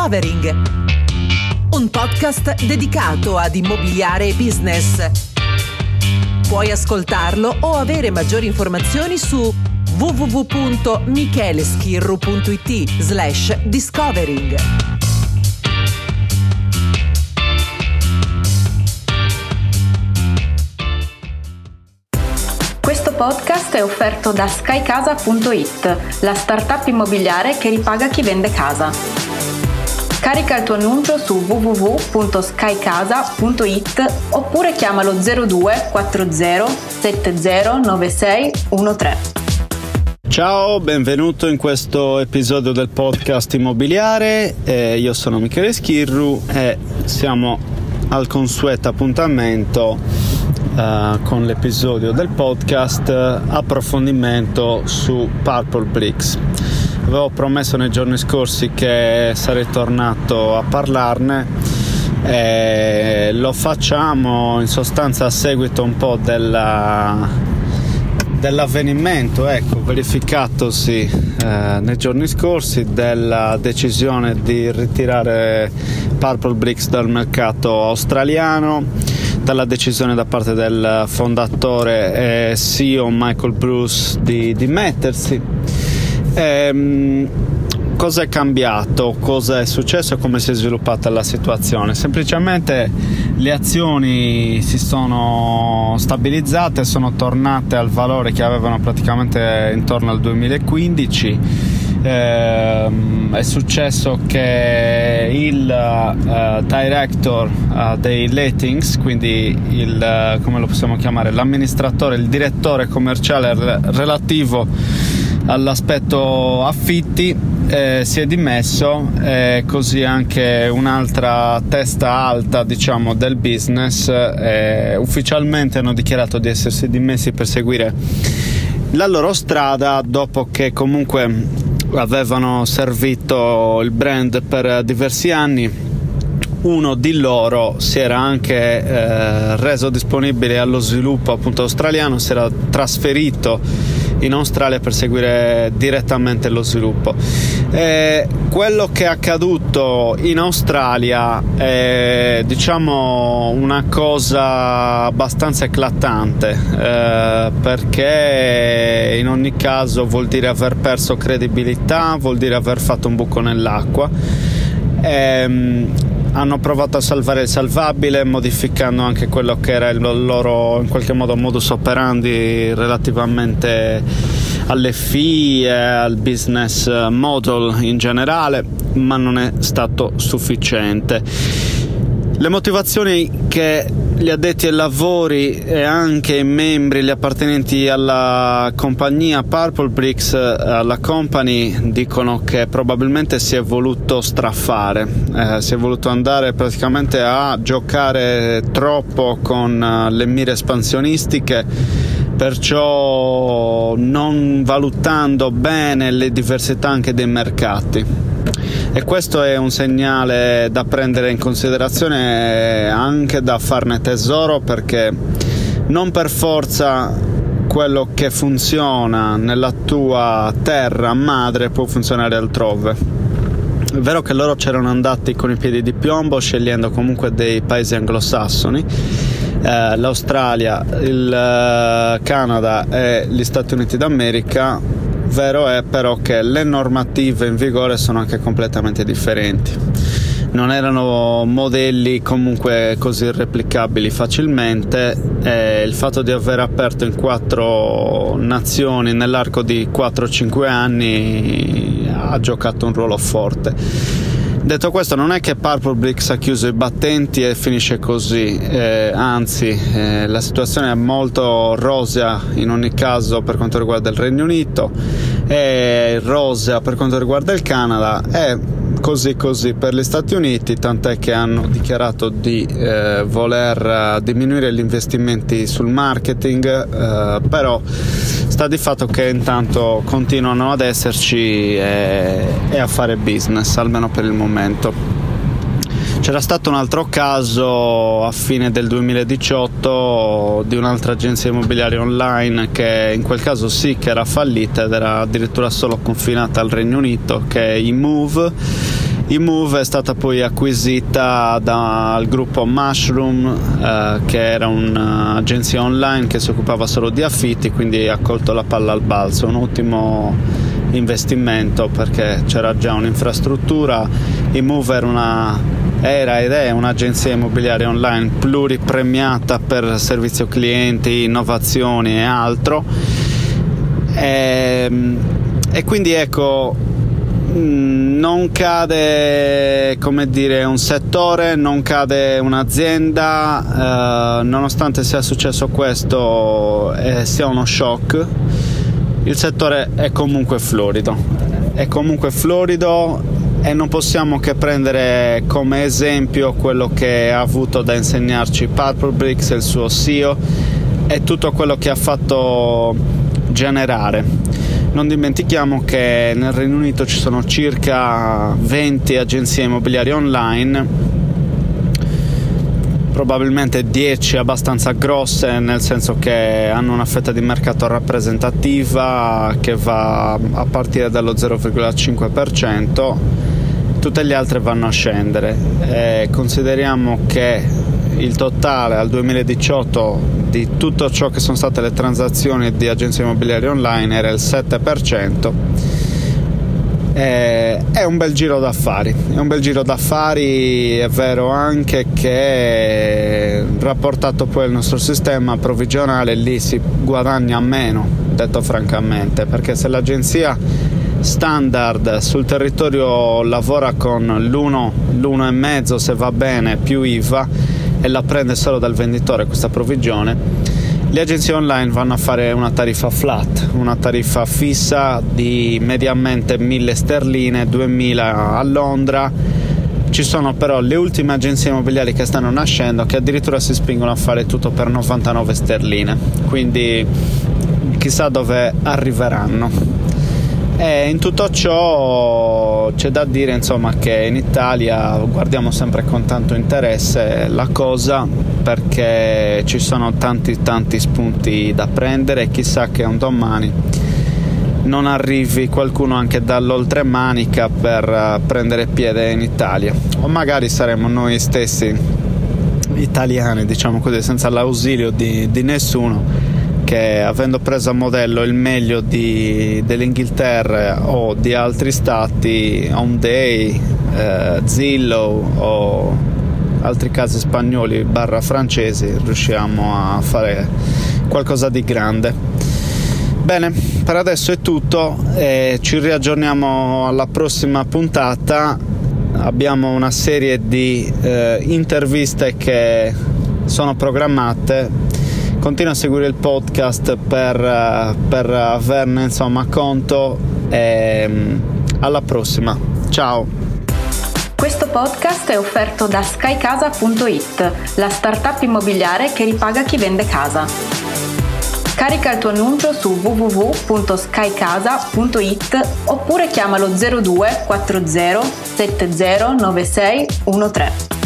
Discovering, un podcast dedicato ad immobiliare e business. Puoi ascoltarlo o avere maggiori informazioni su www.micheleschirru.it slash discovering. Questo podcast è offerto da skycasa.it, la startup immobiliare che ripaga chi vende casa. Carica il tuo annuncio su www.skycasa.it oppure chiamalo 02 40 70 96 13. Ciao, benvenuto in questo episodio del podcast immobiliare. Eh, io sono Michele Schirru e siamo al consueto appuntamento eh, con l'episodio del podcast eh, approfondimento su Purple Bricks. Avevo promesso nei giorni scorsi che sarei tornato a parlarne e lo facciamo in sostanza a seguito un po' della, dell'avvenimento ecco, verificatosi eh, nei giorni scorsi della decisione di ritirare Purple Bricks dal mercato australiano dalla decisione da parte del fondatore e CEO Michael Bruce di, di mettersi. Ehm, cosa è cambiato, cosa è successo come si è sviluppata la situazione. Semplicemente le azioni si sono stabilizzate, sono tornate al valore che avevano praticamente intorno al 2015 eh, è successo che il uh, director uh, dei lettings, quindi il, uh, come lo possiamo chiamare, l'amministratore, il direttore commerciale relativo all'aspetto affitti eh, si è dimesso e così anche un'altra testa alta diciamo del business eh, ufficialmente hanno dichiarato di essersi dimessi per seguire la loro strada dopo che comunque avevano servito il brand per diversi anni. Uno di loro si era anche eh, reso disponibile allo sviluppo appunto australiano, si era trasferito in Australia per seguire direttamente lo sviluppo. E quello che è accaduto in Australia è diciamo una cosa abbastanza eclatante eh, perché in ogni caso vuol dire aver perso credibilità, vuol dire aver fatto un buco nell'acqua. E, ehm, hanno provato a salvare il salvabile modificando anche quello che era il loro in qualche modo modus operandi relativamente alle fee e al business model in generale ma non è stato sufficiente. Le motivazioni che gli addetti ai lavori e anche i membri, gli appartenenti alla compagnia Purple Bricks, alla company, dicono che probabilmente si è voluto straffare, eh, si è voluto andare praticamente a giocare troppo con eh, le mire espansionistiche perciò non valutando bene le diversità anche dei mercati e questo è un segnale da prendere in considerazione e anche da farne tesoro perché non per forza quello che funziona nella tua terra madre può funzionare altrove. È vero che loro c'erano andati con i piedi di piombo scegliendo comunque dei paesi anglosassoni, eh, l'Australia, il eh, Canada e gli Stati Uniti d'America Vero è però che le normative in vigore sono anche completamente differenti. Non erano modelli comunque così replicabili facilmente e il fatto di aver aperto in quattro nazioni nell'arco di 4-5 anni ha giocato un ruolo forte. Detto questo, non è che Purple Bricks ha chiuso i battenti e finisce così, eh, anzi, eh, la situazione è molto rosea in ogni caso per quanto riguarda il Regno Unito, e rosea per quanto riguarda il Canada e così così per gli Stati Uniti, tant'è che hanno dichiarato di eh, voler uh, diminuire gli investimenti sul marketing, eh, però sta di fatto che intanto continuano ad esserci e, e a fare business, almeno per il momento. C'era stato un altro caso a fine del 2018 di un'altra agenzia immobiliare online che in quel caso sì che era fallita ed era addirittura solo confinata al Regno Unito, che è eMove Imove è stata poi acquisita dal gruppo Mushroom, eh, che era un'agenzia online che si occupava solo di affitti, quindi ha colto la palla al balzo. Un ottimo investimento perché c'era già un'infrastruttura. Imove era una era ed è un'agenzia immobiliare online pluripremiata per servizio clienti, innovazioni e altro. E, ehm, e quindi ecco, mm, non cade dire un settore, non cade un'azienda, eh, nonostante sia successo questo e sia uno shock, il settore è comunque florido. È comunque florido e non possiamo che prendere come esempio quello che ha avuto da insegnarci Purple Bricks il suo CEO e tutto quello che ha fatto generare. Non dimentichiamo che nel Regno Unito ci sono circa 20 agenzie immobiliari online probabilmente 10 abbastanza grosse nel senso che hanno una fetta di mercato rappresentativa che va a partire dallo 0,5% tutte le altre vanno a scendere e consideriamo che il totale al 2018 di tutto ciò che sono state le transazioni di agenzie immobiliari online era il 7%. È un bel giro d'affari, è un bel giro d'affari, è vero anche che rapportato poi al nostro sistema provvigionale lì si guadagna meno, detto francamente, perché se l'agenzia standard sul territorio lavora con l'1, l'1,5 se va bene più IVA e la prende solo dal venditore questa provvigione, le agenzie online vanno a fare una tariffa flat, una tariffa fissa di mediamente 1000 sterline, 2000 a Londra. Ci sono però le ultime agenzie immobiliari che stanno nascendo che addirittura si spingono a fare tutto per 99 sterline, quindi chissà dove arriveranno. E in tutto ciò c'è da dire insomma, che in Italia guardiamo sempre con tanto interesse la cosa perché ci sono tanti tanti spunti da prendere. E chissà che un domani non arrivi qualcuno anche dall'oltremanica per eh, prendere piede in Italia. O magari saremo noi stessi italiani diciamo così senza l'ausilio di, di nessuno che avendo preso a modello il meglio di, dell'Inghilterra o di altri stati, Home Day, eh, Zillow o altri casi spagnoli barra francesi, riusciamo a fare qualcosa di grande. Bene, per adesso è tutto e ci riaggiorniamo alla prossima puntata. Abbiamo una serie di eh, interviste che sono programmate continua a seguire il podcast per, eh, per averne insomma conto e mm, alla prossima ciao questo podcast è offerto da skycasa.it, la startup immobiliare che ripaga chi vende casa. Carica il tuo annuncio su www.skycasa.it oppure chiamalo 02 40 70 96 13.